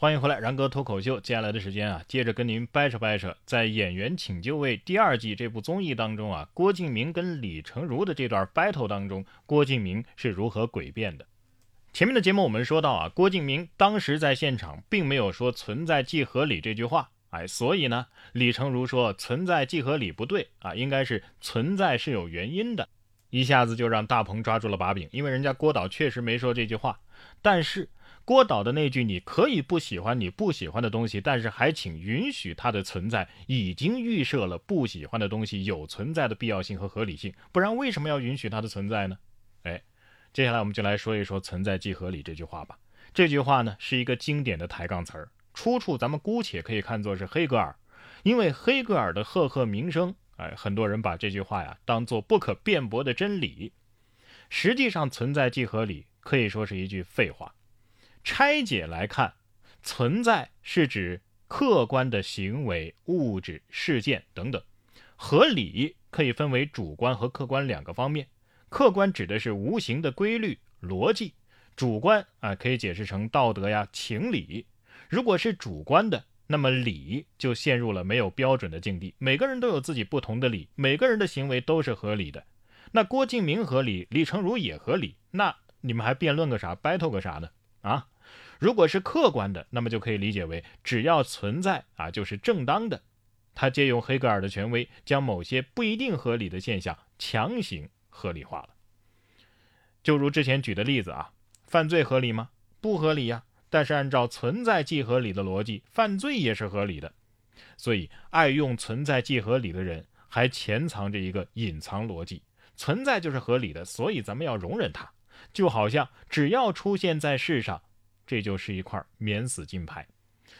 欢迎回来，然哥脱口秀。接下来的时间啊，接着跟您掰扯掰扯，在《演员请就位》第二季这部综艺当中啊，郭敬明跟李成儒的这段 battle 当中，郭敬明是如何诡辩的。前面的节目我们说到啊，郭敬明当时在现场并没有说“存在即合理”这句话，哎，所以呢，李成儒说“存在即合理”不对啊，应该是“存在是有原因的”，一下子就让大鹏抓住了把柄，因为人家郭导确实没说这句话，但是。郭导的那句“你可以不喜欢你不喜欢的东西，但是还请允许它的存在”，已经预设了不喜欢的东西有存在的必要性和合理性。不然为什么要允许它的存在呢？哎，接下来我们就来说一说“存在即合理”这句话吧。这句话呢是一个经典的抬杠词儿，出处咱们姑且可以看作是黑格尔，因为黑格尔的赫赫名声，哎，很多人把这句话呀当做不可辩驳的真理。实际上，“存在即合理”可以说是一句废话。拆解来看，存在是指客观的行为、物质、事件等等；合理可以分为主观和客观两个方面。客观指的是无形的规律、逻辑；主观啊，可以解释成道德呀、情理。如果是主观的，那么理就陷入了没有标准的境地。每个人都有自己不同的理，每个人的行为都是合理的。那郭敬明合理，李成儒也合理，那你们还辩论个啥，battle 个啥呢？啊？如果是客观的，那么就可以理解为只要存在啊，就是正当的。他借用黑格尔的权威，将某些不一定合理的现象强行合理化了。就如之前举的例子啊，犯罪合理吗？不合理呀。但是按照存在即合理的逻辑，犯罪也是合理的。所以爱用存在即合理的人，还潜藏着一个隐藏逻辑：存在就是合理的，所以咱们要容忍它。就好像只要出现在世上。这就是一块免死金牌，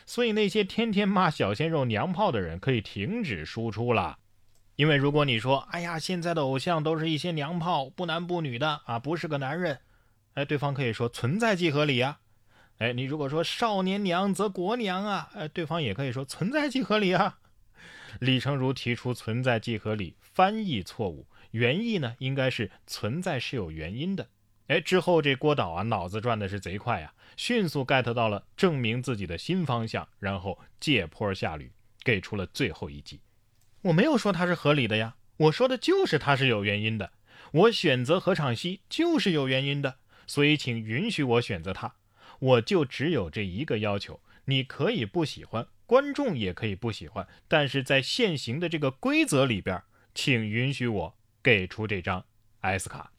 所以那些天天骂小鲜肉娘炮的人可以停止输出了。因为如果你说，哎呀，现在的偶像都是一些娘炮，不男不女的啊，不是个男人，哎，对方可以说存在即合理啊。哎，你如果说少年娘则国娘啊，哎，对方也可以说存在即合理啊。李成儒提出存在即合理，翻译错误，原意呢应该是存在是有原因的。哎，之后这郭导啊，脑子转的是贼快呀，迅速 get 到了证明自己的新方向，然后借坡下驴，给出了最后一击。我没有说它是合理的呀，我说的就是它是有原因的。我选择何昶希就是有原因的，所以请允许我选择他。我就只有这一个要求：你可以不喜欢，观众也可以不喜欢，但是在现行的这个规则里边，请允许我给出这张 S 卡。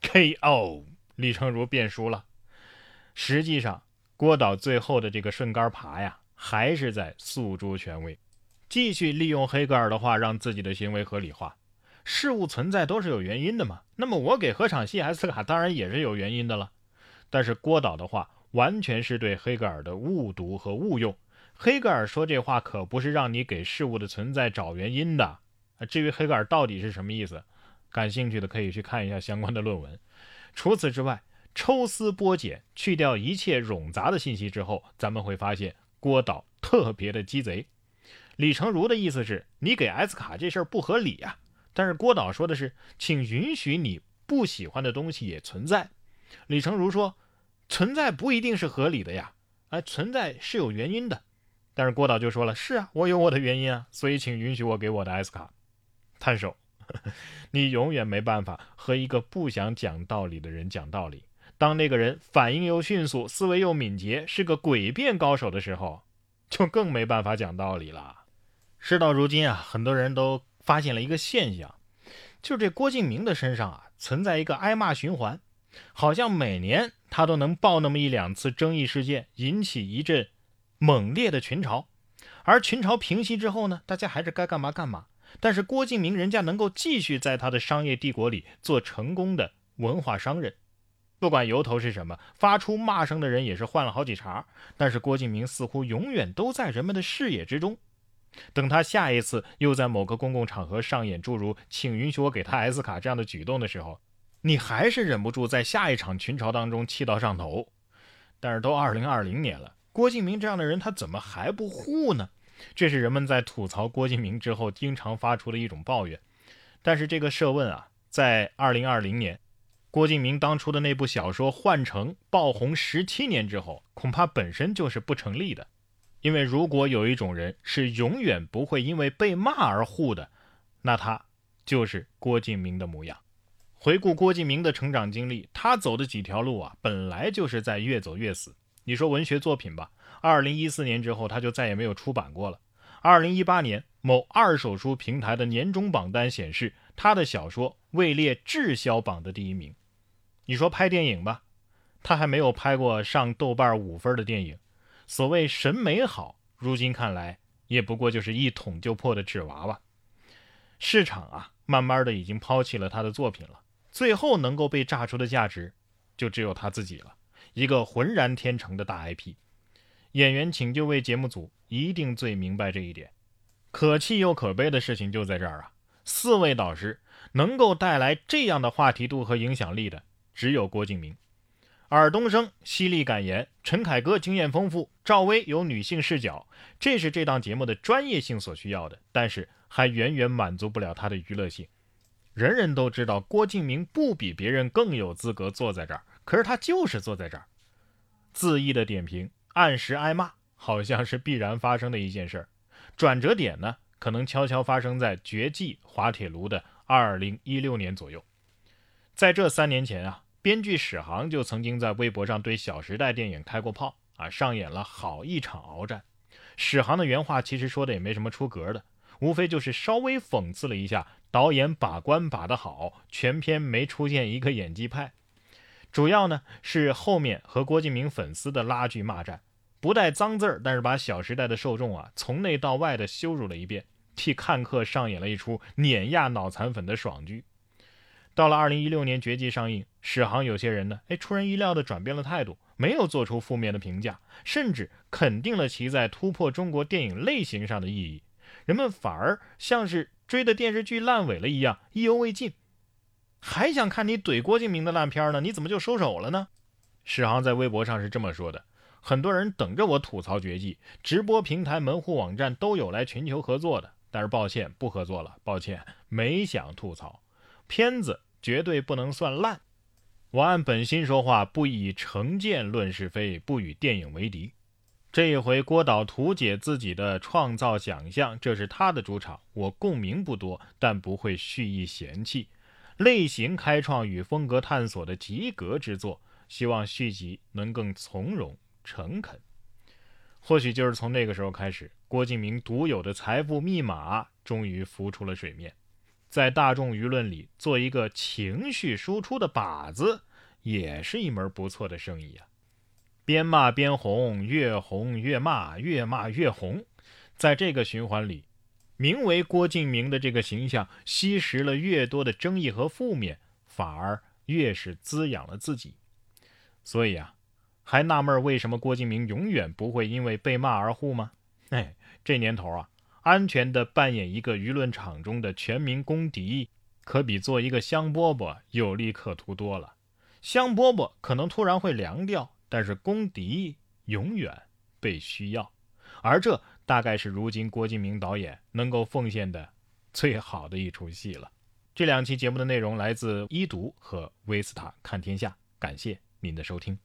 K.O. 李成儒变输了。实际上，郭导最后的这个顺杆爬呀，还是在诉诸权威，继续利用黑格尔的话，让自己的行为合理化。事物存在都是有原因的嘛。那么我给何昶希 S 卡，当然也是有原因的了。但是郭导的话，完全是对黑格尔的误读和误用。黑格尔说这话可不是让你给事物的存在找原因的。至于黑格尔到底是什么意思？感兴趣的可以去看一下相关的论文。除此之外，抽丝剥茧，去掉一切冗杂的信息之后，咱们会发现郭导特别的鸡贼。李成儒的意思是你给 S 卡这事儿不合理呀，但是郭导说的是，请允许你不喜欢的东西也存在。李成儒说，存在不一定是合理的呀，哎，存在是有原因的。但是郭导就说了，是啊，我有我的原因啊，所以请允许我给我的 S 卡。摊手。你永远没办法和一个不想讲道理的人讲道理。当那个人反应又迅速，思维又敏捷，是个诡辩高手的时候，就更没办法讲道理了。事到如今啊，很多人都发现了一个现象，就这郭敬明的身上啊存在一个挨骂循环，好像每年他都能爆那么一两次争议事件，引起一阵猛烈的群嘲，而群嘲平息之后呢，大家还是该干嘛干嘛。但是郭敬明人家能够继续在他的商业帝国里做成功的文化商人，不管由头是什么，发出骂声的人也是换了好几茬。但是郭敬明似乎永远都在人们的视野之中。等他下一次又在某个公共场合上演诸如“请允许我给他 S 卡”这样的举动的时候，你还是忍不住在下一场群嘲当中气到上头。但是都二零二零年了，郭敬明这样的人他怎么还不护呢？这是人们在吐槽郭敬明之后经常发出的一种抱怨，但是这个设问啊，在二零二零年，郭敬明当初的那部小说《幻城》爆红十七年之后，恐怕本身就是不成立的。因为如果有一种人是永远不会因为被骂而护的，那他就是郭敬明的模样。回顾郭敬明的成长经历，他走的几条路啊，本来就是在越走越死。你说文学作品吧，二零一四年之后他就再也没有出版过了。二零一八年某二手书平台的年终榜单显示，他的小说位列滞销榜的第一名。你说拍电影吧，他还没有拍过上豆瓣五分的电影。所谓审美好，如今看来也不过就是一捅就破的纸娃娃。市场啊，慢慢的已经抛弃了他的作品了。最后能够被炸出的价值，就只有他自己了，一个浑然天成的大 IP。演员请就位节目组一定最明白这一点。可气又可悲的事情就在这儿啊！四位导师能够带来这样的话题度和影响力的，只有郭敬明。尔冬升犀利敢言，陈凯歌经验丰富，赵薇有女性视角，这是这档节目的专业性所需要的，但是还远远满足不了他的娱乐性。人人都知道郭敬明不比别人更有资格坐在这儿，可是他就是坐在这儿。恣意的点评，按时挨骂，好像是必然发生的一件事儿。转折点呢，可能悄悄发生在《绝技滑铁卢》的二零一六年左右。在这三年前啊，编剧史航就曾经在微博上对《小时代》电影开过炮啊，上演了好一场鏖战。史航的原话其实说的也没什么出格的，无非就是稍微讽刺了一下。导演把关把得好，全片没出现一个演技派，主要呢是后面和郭敬明粉丝的拉锯骂战，不带脏字儿，但是把《小时代》的受众啊从内到外的羞辱了一遍，替看客上演了一出碾压脑残粉的爽剧。到了二零一六年《绝技》上映，史航有些人呢，哎，出人意料的转变了态度，没有做出负面的评价，甚至肯定了其在突破中国电影类型上的意义，人们反而像是。追的电视剧烂尾了一样，意犹未尽，还想看你怼郭敬明的烂片呢？你怎么就收手了呢？史航在微博上是这么说的：很多人等着我吐槽绝技，直播平台、门户网站都有来寻求合作的，但是抱歉，不合作了。抱歉，没想吐槽，片子绝对不能算烂。我按本心说话，不以成见论是非，不与电影为敌。这一回，郭导图解自己的创造想象，这是他的主场，我共鸣不多，但不会蓄意嫌弃。类型开创与风格探索的及格之作，希望续集能更从容诚恳。或许就是从那个时候开始，郭敬明独有的财富密码终于浮出了水面。在大众舆论里，做一个情绪输出的靶子，也是一门不错的生意啊。边骂边红，越红越骂，越骂越红。在这个循环里，名为郭敬明的这个形象吸食了越多的争议和负面，反而越是滋养了自己。所以啊，还纳闷为什么郭敬明永远不会因为被骂而护吗？哎，这年头啊，安全的扮演一个舆论场中的全民公敌，可比做一个香饽饽有利可图多了。香饽饽可能突然会凉掉。但是公敌永远被需要，而这大概是如今郭敬明导演能够奉献的最好的一出戏了。这两期节目的内容来自一读和威斯塔看天下，感谢您的收听。